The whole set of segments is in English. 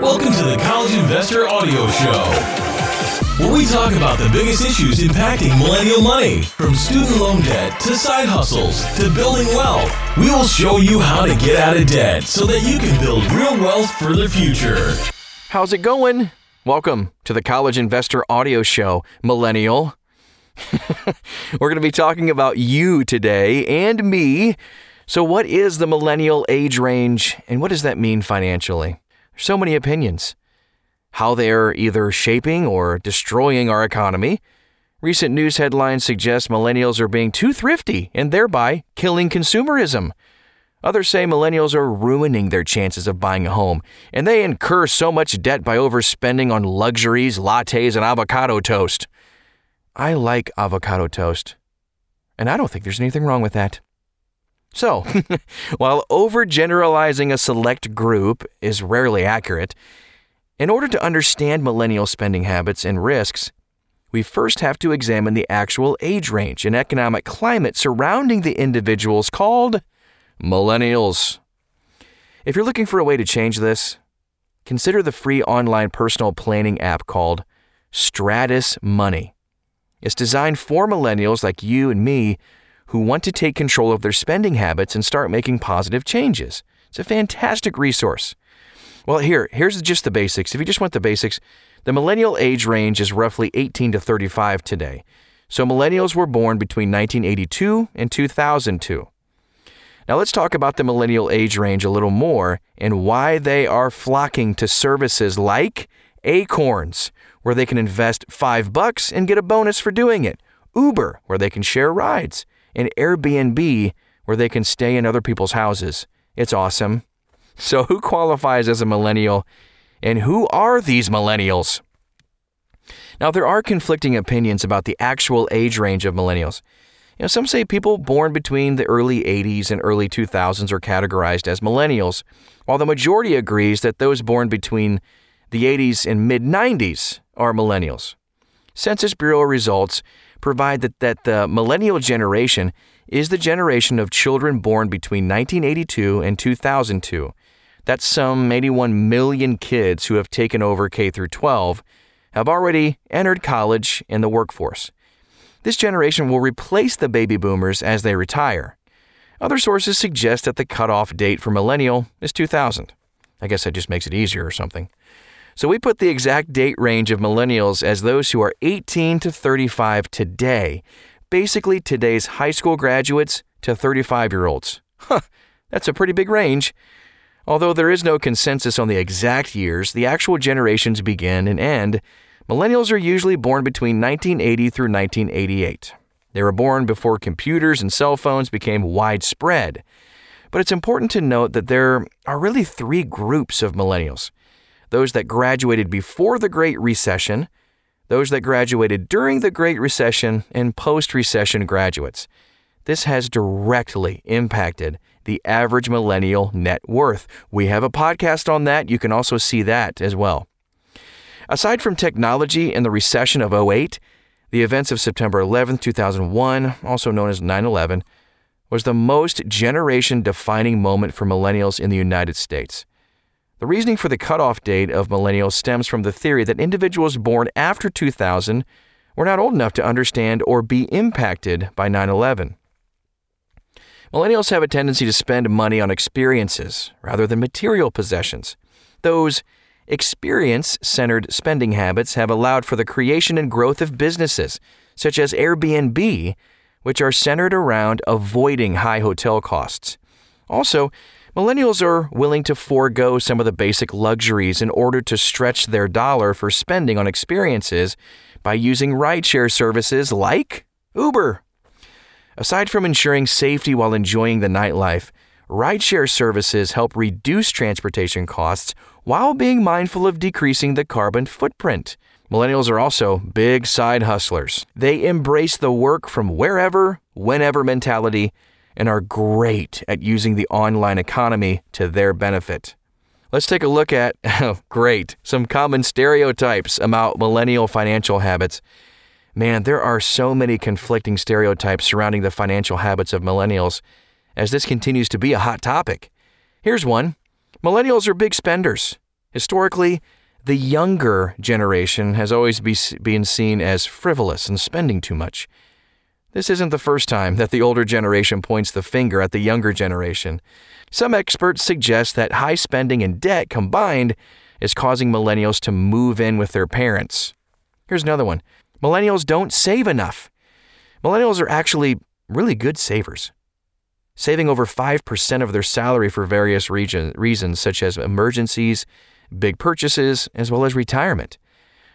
Welcome to the College Investor Audio Show, where we talk about the biggest issues impacting millennial money, from student loan debt to side hustles to building wealth. We will show you how to get out of debt so that you can build real wealth for the future. How's it going? Welcome to the College Investor Audio Show, Millennial. We're going to be talking about you today and me. So, what is the millennial age range and what does that mean financially? So many opinions. How they're either shaping or destroying our economy. Recent news headlines suggest millennials are being too thrifty and thereby killing consumerism. Others say millennials are ruining their chances of buying a home, and they incur so much debt by overspending on luxuries, lattes, and avocado toast. I like avocado toast, and I don't think there's anything wrong with that. So, while overgeneralizing a select group is rarely accurate, in order to understand millennial spending habits and risks, we first have to examine the actual age range and economic climate surrounding the individuals called millennials. If you're looking for a way to change this, consider the free online personal planning app called Stratus Money. It's designed for millennials like you and me who want to take control of their spending habits and start making positive changes. It's a fantastic resource. Well, here, here's just the basics. If you just want the basics, the millennial age range is roughly 18 to 35 today. So millennials were born between 1982 and 2002. Now let's talk about the millennial age range a little more and why they are flocking to services like Acorns, where they can invest 5 bucks and get a bonus for doing it. Uber, where they can share rides, and Airbnb, where they can stay in other people's houses. It's awesome. So, who qualifies as a millennial, and who are these millennials? Now, there are conflicting opinions about the actual age range of millennials. You know, some say people born between the early 80s and early 2000s are categorized as millennials, while the majority agrees that those born between the 80s and mid 90s are millennials. Census Bureau results provide that, that the millennial generation is the generation of children born between 1982 and 2002. That's some 81 million kids who have taken over K through 12 have already entered college and the workforce. This generation will replace the baby boomers as they retire. Other sources suggest that the cutoff date for millennial is 2000. I guess that just makes it easier or something. So we put the exact date range of millennials as those who are 18 to 35 today. Basically, today's high school graduates to 35 year olds. Huh, that's a pretty big range. Although there is no consensus on the exact years the actual generations begin and end, millennials are usually born between 1980 through 1988. They were born before computers and cell phones became widespread. But it's important to note that there are really three groups of millennials those that graduated before the Great Recession, those that graduated during the Great Recession, and post recession graduates. This has directly impacted the average millennial net worth. We have a podcast on that. You can also see that as well. Aside from technology and the recession of 08, the events of September 11, 2001, also known as 9 11, was the most generation defining moment for millennials in the United States. The reasoning for the cutoff date of millennials stems from the theory that individuals born after 2000 were not old enough to understand or be impacted by 9 11. Millennials have a tendency to spend money on experiences rather than material possessions. Those experience centered spending habits have allowed for the creation and growth of businesses, such as Airbnb, which are centered around avoiding high hotel costs. Also, Millennials are willing to forego some of the basic luxuries in order to stretch their dollar for spending on experiences by using rideshare services like Uber. Aside from ensuring safety while enjoying the nightlife, rideshare services help reduce transportation costs while being mindful of decreasing the carbon footprint. Millennials are also big side hustlers. They embrace the work from wherever, whenever mentality and are great at using the online economy to their benefit. Let's take a look at, oh, great, some common stereotypes about millennial financial habits. Man, there are so many conflicting stereotypes surrounding the financial habits of millennials, as this continues to be a hot topic. Here's one Millennials are big spenders. Historically, the younger generation has always be, been seen as frivolous and spending too much. This isn't the first time that the older generation points the finger at the younger generation. Some experts suggest that high spending and debt combined is causing millennials to move in with their parents. Here's another one Millennials don't save enough. Millennials are actually really good savers, saving over 5% of their salary for various region, reasons, such as emergencies, big purchases, as well as retirement.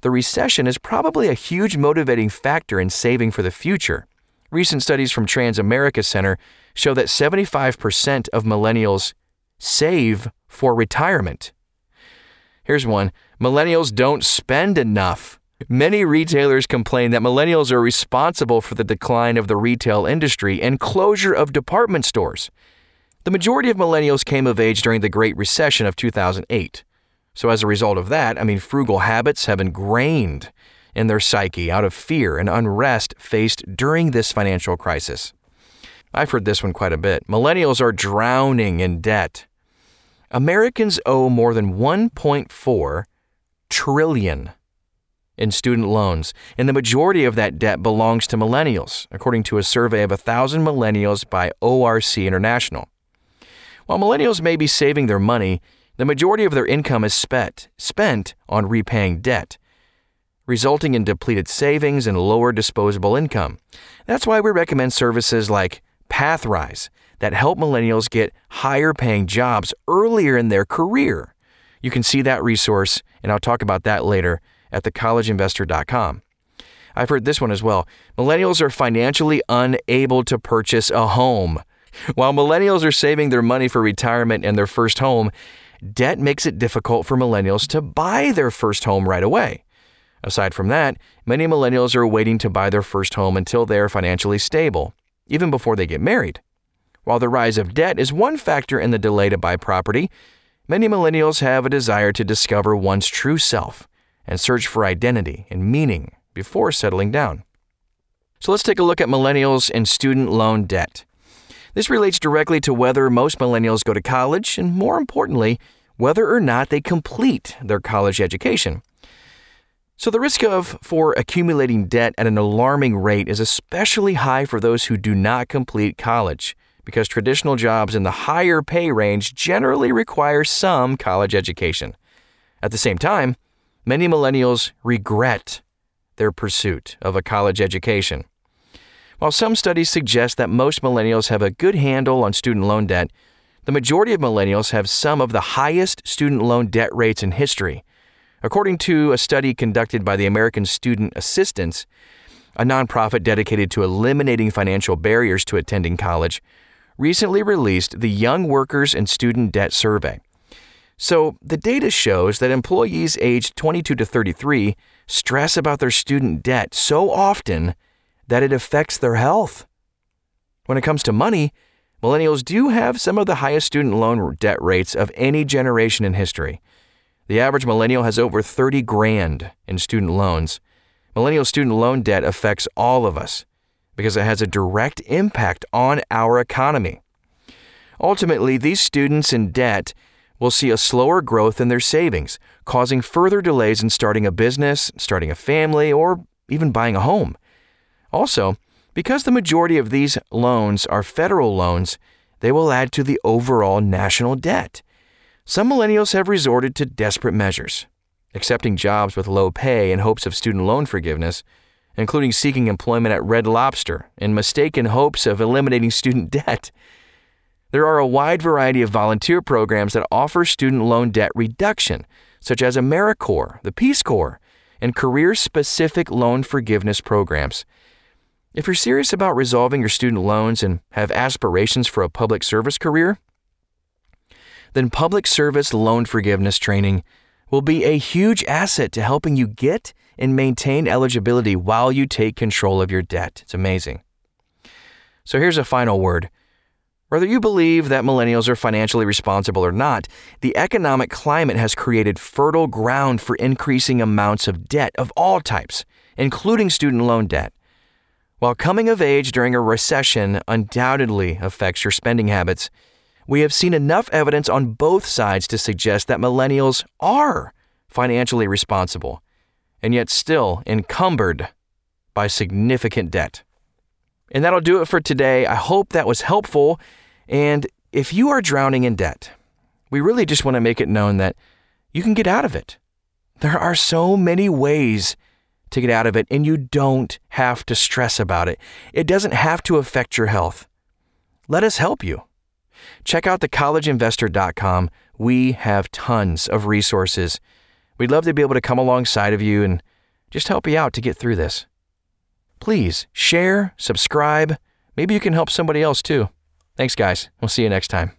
The recession is probably a huge motivating factor in saving for the future. Recent studies from Transamerica Center show that 75% of millennials save for retirement. Here's one Millennials don't spend enough. Many retailers complain that millennials are responsible for the decline of the retail industry and closure of department stores. The majority of millennials came of age during the Great Recession of 2008. So, as a result of that, I mean, frugal habits have ingrained in their psyche out of fear and unrest faced during this financial crisis. I've heard this one quite a bit. Millennials are drowning in debt. Americans owe more than 1.4 trillion in student loans, and the majority of that debt belongs to millennials, according to a survey of 1,000 millennials by ORC International. While millennials may be saving their money, the majority of their income is spent, spent on repaying debt, resulting in depleted savings and lower disposable income. That's why we recommend services like Pathrise that help millennials get higher paying jobs earlier in their career. You can see that resource, and I'll talk about that later at thecollegeinvestor.com. I've heard this one as well. Millennials are financially unable to purchase a home. While millennials are saving their money for retirement and their first home, debt makes it difficult for millennials to buy their first home right away. Aside from that, many millennials are waiting to buy their first home until they are financially stable, even before they get married. While the rise of debt is one factor in the delay to buy property, many millennials have a desire to discover one's true self and search for identity and meaning before settling down. So let's take a look at millennials and student loan debt. This relates directly to whether most millennials go to college and, more importantly, whether or not they complete their college education. So, the risk of for accumulating debt at an alarming rate is especially high for those who do not complete college, because traditional jobs in the higher pay range generally require some college education. At the same time, many millennials regret their pursuit of a college education. While some studies suggest that most millennials have a good handle on student loan debt, the majority of millennials have some of the highest student loan debt rates in history. According to a study conducted by the American Student Assistance, a nonprofit dedicated to eliminating financial barriers to attending college, recently released the Young Workers and Student Debt Survey. So, the data shows that employees aged 22 to 33 stress about their student debt so often that it affects their health. When it comes to money, millennials do have some of the highest student loan debt rates of any generation in history. The average millennial has over 30 grand in student loans. Millennial student loan debt affects all of us because it has a direct impact on our economy. Ultimately, these students in debt will see a slower growth in their savings, causing further delays in starting a business, starting a family, or even buying a home. Also, because the majority of these loans are federal loans, they will add to the overall national debt. Some millennials have resorted to desperate measures, accepting jobs with low pay in hopes of student loan forgiveness, including seeking employment at Red Lobster in mistaken hopes of eliminating student debt. There are a wide variety of volunteer programs that offer student loan debt reduction, such as AmeriCorps, the Peace Corps, and career specific loan forgiveness programs. If you're serious about resolving your student loans and have aspirations for a public service career, then public service loan forgiveness training will be a huge asset to helping you get and maintain eligibility while you take control of your debt. It's amazing. So here's a final word. Whether you believe that millennials are financially responsible or not, the economic climate has created fertile ground for increasing amounts of debt of all types, including student loan debt. While coming of age during a recession undoubtedly affects your spending habits, we have seen enough evidence on both sides to suggest that millennials are financially responsible and yet still encumbered by significant debt. And that'll do it for today. I hope that was helpful. And if you are drowning in debt, we really just want to make it known that you can get out of it. There are so many ways to get out of it, and you don't have to stress about it. It doesn't have to affect your health. Let us help you. Check out thecollegeinvestor.com. We have tons of resources. We'd love to be able to come alongside of you and just help you out to get through this. Please share, subscribe. Maybe you can help somebody else too. Thanks, guys. We'll see you next time.